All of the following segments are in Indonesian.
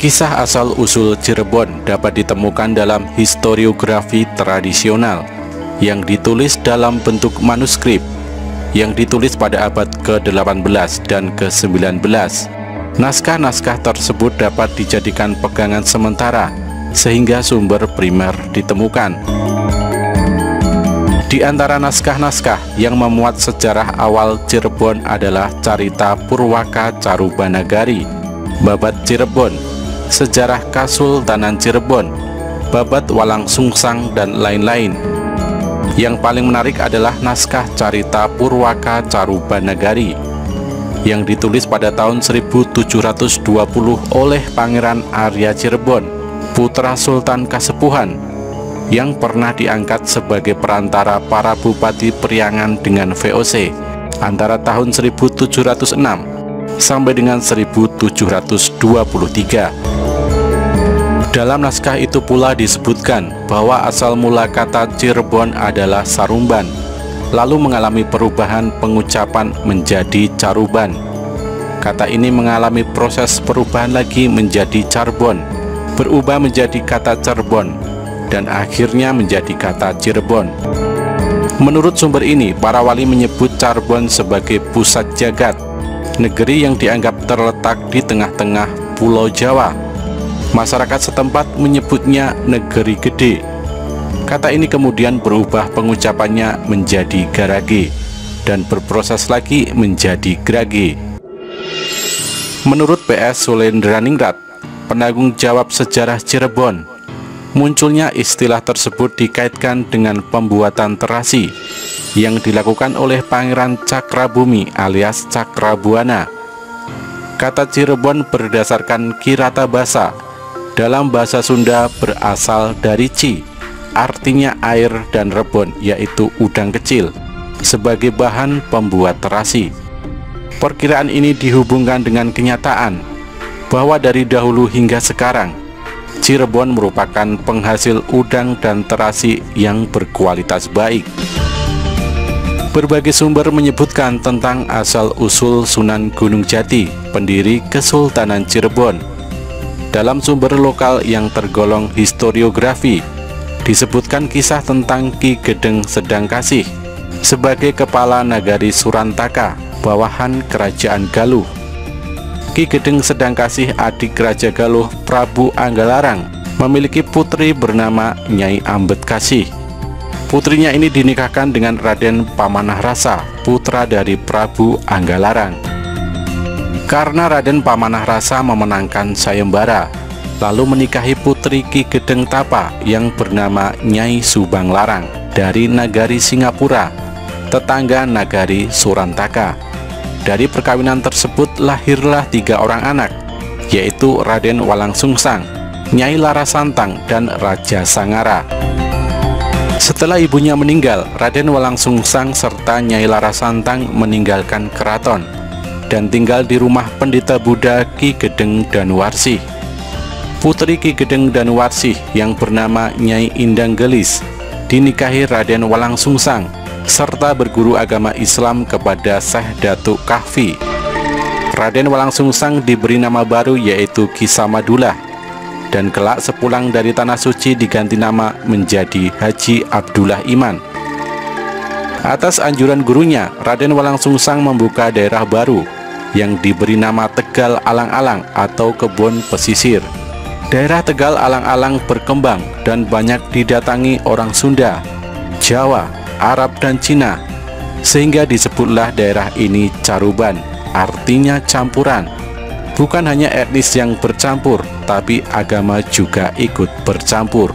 Kisah asal-usul Cirebon dapat ditemukan dalam historiografi tradisional yang ditulis dalam bentuk manuskrip yang ditulis pada abad ke-18 dan ke-19. Naskah-naskah tersebut dapat dijadikan pegangan sementara sehingga sumber primer ditemukan. Di antara naskah-naskah yang memuat sejarah awal Cirebon adalah Carita Purwaka Carubanagari, Babat Cirebon, Sejarah Kasultanan Cirebon, Babat Walang Sungsang, dan lain-lain. Yang paling menarik adalah naskah Carita Purwaka Carubanagari yang ditulis pada tahun 1720 oleh Pangeran Arya Cirebon, putra Sultan Kasepuhan yang pernah diangkat sebagai perantara para bupati Priangan dengan VOC antara tahun 1706 sampai dengan 1723. Dalam naskah itu pula disebutkan bahwa asal mula kata Cirebon adalah Sarumban, lalu mengalami perubahan pengucapan menjadi Caruban. Kata ini mengalami proses perubahan lagi menjadi Carbon, berubah menjadi kata Cerbon, dan akhirnya menjadi kata Cirebon. Menurut sumber ini, para wali menyebut Cirebon sebagai pusat jagat, negeri yang dianggap terletak di tengah-tengah Pulau Jawa. Masyarakat setempat menyebutnya negeri gede. Kata ini kemudian berubah pengucapannya menjadi garage dan berproses lagi menjadi grage. Menurut PS Sulendraningrat, penanggung jawab sejarah Cirebon, Munculnya istilah tersebut dikaitkan dengan pembuatan terasi yang dilakukan oleh Pangeran Cakrabumi alias Cakrabuana. Kata Cirebon berdasarkan kirata basa dalam bahasa Sunda berasal dari ci, artinya air dan rebon yaitu udang kecil sebagai bahan pembuat terasi. Perkiraan ini dihubungkan dengan kenyataan bahwa dari dahulu hingga sekarang Cirebon merupakan penghasil udang dan terasi yang berkualitas baik. Berbagai sumber menyebutkan tentang asal-usul Sunan Gunung Jati, pendiri Kesultanan Cirebon. Dalam sumber lokal yang tergolong historiografi, disebutkan kisah tentang Ki Gedeng Sedang Kasih sebagai kepala nagari Surantaka, bawahan Kerajaan Galuh Ki Gedeng sedang kasih adik Raja Galuh Prabu Anggalarang memiliki putri bernama Nyai Ambet Kasih. Putrinya ini dinikahkan dengan Raden Pamanah Rasa, putra dari Prabu Anggalarang. Karena Raden Pamanah Rasa memenangkan sayembara, lalu menikahi putri Ki Gedeng Tapa yang bernama Nyai Subang Larang dari Nagari Singapura, tetangga Nagari Surantaka. Dari perkawinan tersebut lahirlah tiga orang anak, yaitu Raden Walang Sungsang, Nyai Larasantang, dan Raja Sangara. Setelah ibunya meninggal, Raden Walang Sungsang serta Nyai Larasantang meninggalkan keraton dan tinggal di rumah pendeta Buddha Ki Gedeng Danuwarsih. Putri Ki Gedeng Danuwarsih yang bernama Nyai Indang Gelis dinikahi Raden Walang Sungsang serta berguru agama Islam kepada Syekh Datuk Kahfi. Raden Walang Sungsang diberi nama baru yaitu Kisamadullah dan kelak sepulang dari Tanah Suci diganti nama menjadi Haji Abdullah Iman. Atas anjuran gurunya, Raden Walang Sungsang membuka daerah baru yang diberi nama Tegal Alang-Alang atau Kebun Pesisir. Daerah Tegal Alang-Alang berkembang dan banyak didatangi orang Sunda, Jawa, Arab dan Cina sehingga disebutlah daerah ini Caruban artinya campuran bukan hanya etnis yang bercampur tapi agama juga ikut bercampur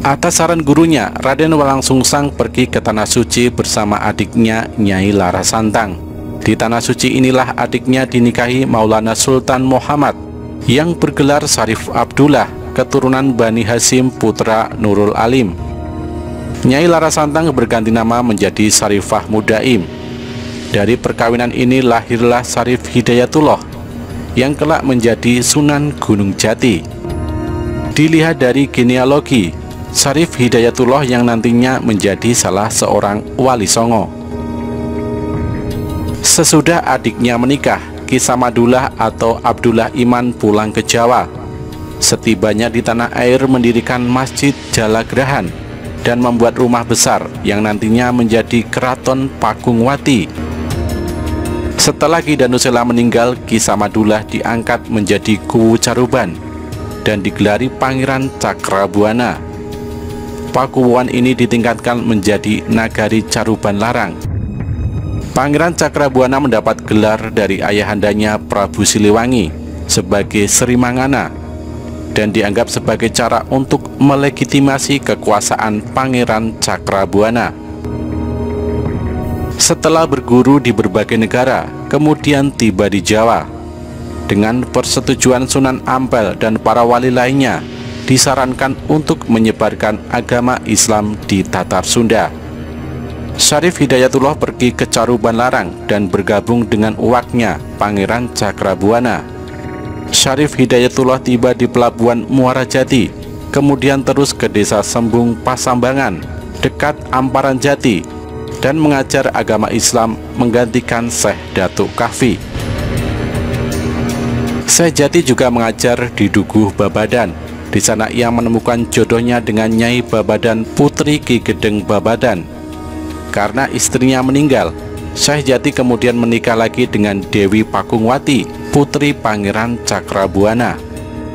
Atas saran gurunya, Raden Walang Sungsang pergi ke Tanah Suci bersama adiknya Nyai Larasantang. Di Tanah Suci inilah adiknya dinikahi Maulana Sultan Muhammad yang bergelar Sarif Abdullah, keturunan Bani Hasim putra Nurul Alim. Nyai Larasantang berganti nama menjadi Sarifah Mudaim. Dari perkawinan ini lahirlah Sarif Hidayatullah yang kelak menjadi Sunan Gunung Jati. Dilihat dari genealogi, Sarif Hidayatullah yang nantinya menjadi salah seorang wali songo. Sesudah adiknya menikah, Kisamadullah atau Abdullah Iman pulang ke Jawa. Setibanya di tanah air mendirikan Masjid Jalagrahan dan membuat rumah besar yang nantinya menjadi Keraton Pakungwati. Setelah Ki Danusela meninggal, Ki Samadullah diangkat menjadi Kuwu Caruban dan digelari Pangeran Cakrabuana. Pakuwuan ini ditingkatkan menjadi Nagari Caruban Larang Pangeran Cakrabuana mendapat gelar dari ayahandanya Prabu Siliwangi sebagai Sri Mangana dan dianggap sebagai cara untuk melegitimasi kekuasaan Pangeran Cakrabuana. Setelah berguru di berbagai negara, kemudian tiba di Jawa. Dengan persetujuan Sunan Ampel dan para wali lainnya, disarankan untuk menyebarkan agama Islam di Tatar Sunda. Syarif Hidayatullah pergi ke Caruban Larang dan bergabung dengan uaknya Pangeran Cakrabuana. Syarif Hidayatullah tiba di pelabuhan Muara Jati, kemudian terus ke desa Sembung Pasambangan, dekat Amparan Jati, dan mengajar agama Islam menggantikan Syekh Datuk Kahfi. Syekh Jati juga mengajar di Duguh Babadan. Di sana ia menemukan jodohnya dengan Nyai Babadan Putri Ki Gedeng Babadan karena istrinya meninggal. Syekh Jati kemudian menikah lagi dengan Dewi Pakungwati, putri Pangeran Cakrabuana.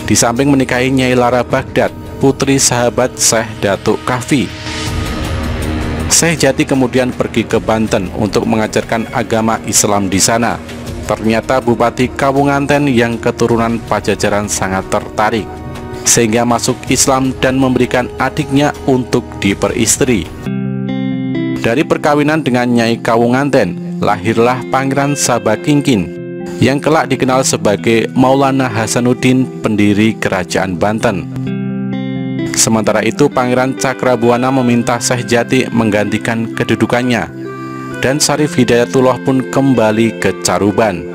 Di samping menikahi Nyai Lara Baghdad, putri sahabat Syekh Datuk Kafi. Syekh Jati kemudian pergi ke Banten untuk mengajarkan agama Islam di sana. Ternyata Bupati Kawunganten yang keturunan Pajajaran sangat tertarik sehingga masuk Islam dan memberikan adiknya untuk diperistri. Dari perkawinan dengan Nyai Kawunganten, lahirlah Pangeran Sabakingkin yang kelak dikenal sebagai Maulana Hasanuddin, pendiri Kerajaan Banten. Sementara itu, Pangeran Cakrabuana meminta Syekh Jati menggantikan kedudukannya, dan Sarif Hidayatullah pun kembali ke Caruban.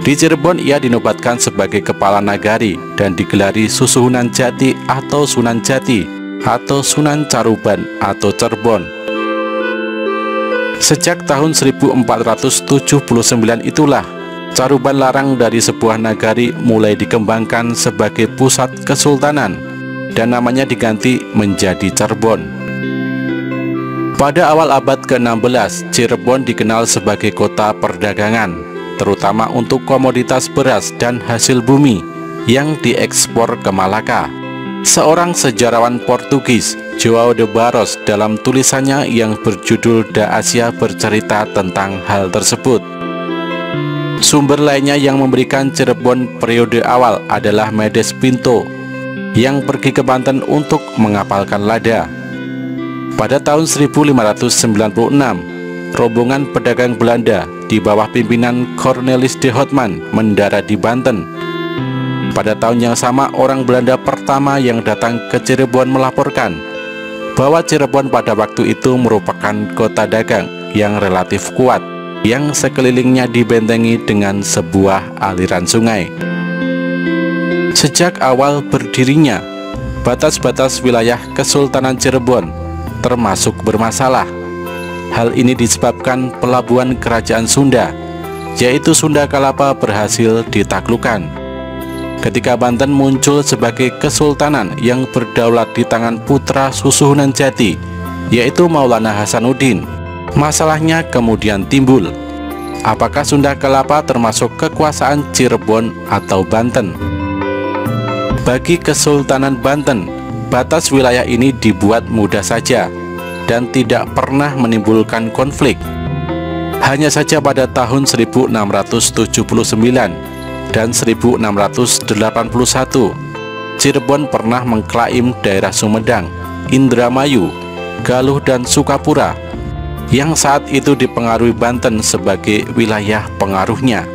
Di Cirebon ia dinobatkan sebagai kepala nagari dan digelari Susuhunan Jati atau Sunan Jati atau Sunan Caruban atau Cerbon Sejak tahun 1479 itulah Caruban Larang dari sebuah nagari mulai dikembangkan sebagai pusat kesultanan dan namanya diganti menjadi Cirebon. Pada awal abad ke-16, Cirebon dikenal sebagai kota perdagangan, terutama untuk komoditas beras dan hasil bumi yang diekspor ke Malaka. Seorang sejarawan Portugis, Joao de Barros, dalam tulisannya yang berjudul Da Asia bercerita tentang hal tersebut. Sumber lainnya yang memberikan Cirebon periode awal adalah Medes Pinto, yang pergi ke Banten untuk mengapalkan lada. Pada tahun 1596, rombongan pedagang Belanda di bawah pimpinan Cornelis de Houtman mendarat di Banten pada tahun yang sama, orang Belanda pertama yang datang ke Cirebon melaporkan bahwa Cirebon pada waktu itu merupakan kota dagang yang relatif kuat, yang sekelilingnya dibentengi dengan sebuah aliran sungai. Sejak awal berdirinya, batas-batas wilayah Kesultanan Cirebon termasuk bermasalah. Hal ini disebabkan pelabuhan kerajaan Sunda, yaitu Sunda Kalapa berhasil ditaklukkan ketika Banten muncul sebagai kesultanan yang berdaulat di tangan putra Susuhunan Jati, yaitu Maulana Hasanuddin. Masalahnya kemudian timbul, apakah Sunda Kelapa termasuk kekuasaan Cirebon atau Banten? Bagi Kesultanan Banten, batas wilayah ini dibuat mudah saja dan tidak pernah menimbulkan konflik. Hanya saja pada tahun 1679, dan 1681 Cirebon pernah mengklaim daerah Sumedang, Indramayu, Galuh dan Sukapura yang saat itu dipengaruhi Banten sebagai wilayah pengaruhnya.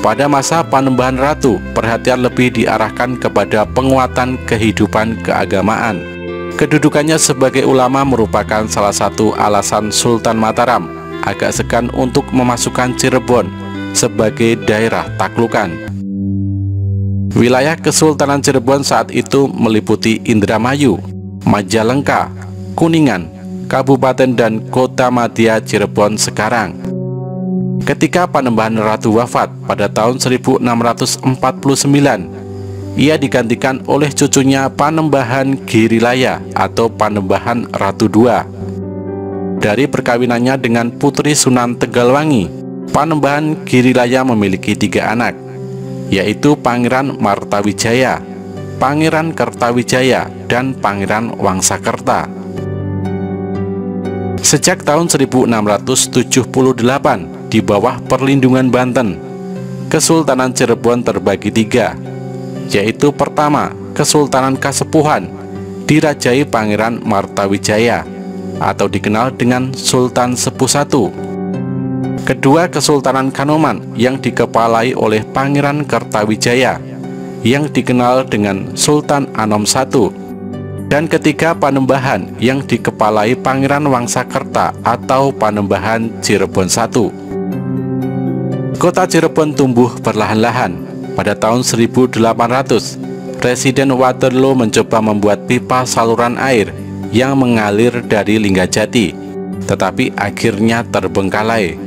Pada masa Panembahan Ratu, perhatian lebih diarahkan kepada penguatan kehidupan keagamaan. Kedudukannya sebagai ulama merupakan salah satu alasan Sultan Mataram agak segan untuk memasukkan Cirebon sebagai daerah taklukan. Wilayah Kesultanan Cirebon saat itu meliputi Indramayu, Majalengka, Kuningan, Kabupaten dan Kota Madya Cirebon sekarang. Ketika Panembahan Ratu wafat pada tahun 1649, ia digantikan oleh cucunya Panembahan Girilaya atau Panembahan Ratu II. Dari perkawinannya dengan Putri Sunan Tegalwangi, Panembahan Girilaya memiliki tiga anak, yaitu Pangeran Martawijaya, Pangeran Kertawijaya, dan Pangeran Wangsakerta. Sejak tahun 1678, di bawah perlindungan Banten. Kesultanan Cirebon terbagi tiga, yaitu pertama, Kesultanan Kasepuhan, dirajai Pangeran Martawijaya, atau dikenal dengan Sultan Sepuh I. Kedua, Kesultanan Kanoman yang dikepalai oleh Pangeran Kertawijaya, yang dikenal dengan Sultan Anom I. Dan ketiga, Panembahan yang dikepalai Pangeran Wangsakerta atau Panembahan Cirebon I. Kota Cirebon tumbuh perlahan-lahan. Pada tahun 1800, Presiden Waterloo mencoba membuat pipa saluran air yang mengalir dari Linggajati, tetapi akhirnya terbengkalai.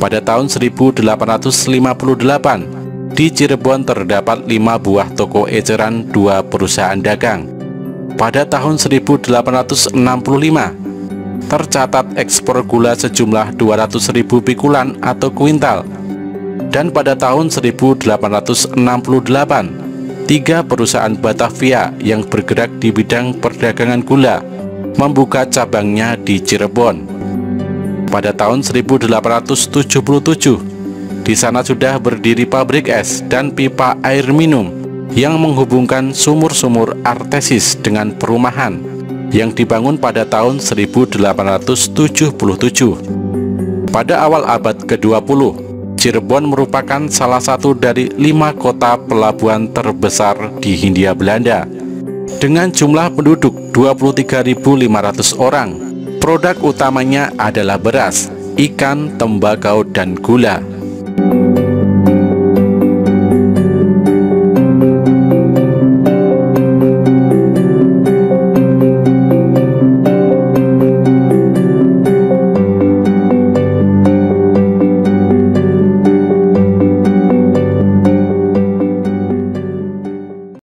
Pada tahun 1858, di Cirebon terdapat lima buah toko eceran dua perusahaan dagang. Pada tahun 1865, tercatat ekspor gula sejumlah 200.000 pikulan atau kuintal. Dan pada tahun 1868, tiga perusahaan Batavia yang bergerak di bidang perdagangan gula membuka cabangnya di Cirebon. Pada tahun 1877, di sana sudah berdiri pabrik es dan pipa air minum yang menghubungkan sumur-sumur artesis dengan perumahan yang dibangun pada tahun 1877. Pada awal abad ke-20, Cirebon merupakan salah satu dari lima kota pelabuhan terbesar di Hindia Belanda. Dengan jumlah penduduk 23.500 orang, produk utamanya adalah beras, ikan, tembakau, dan gula.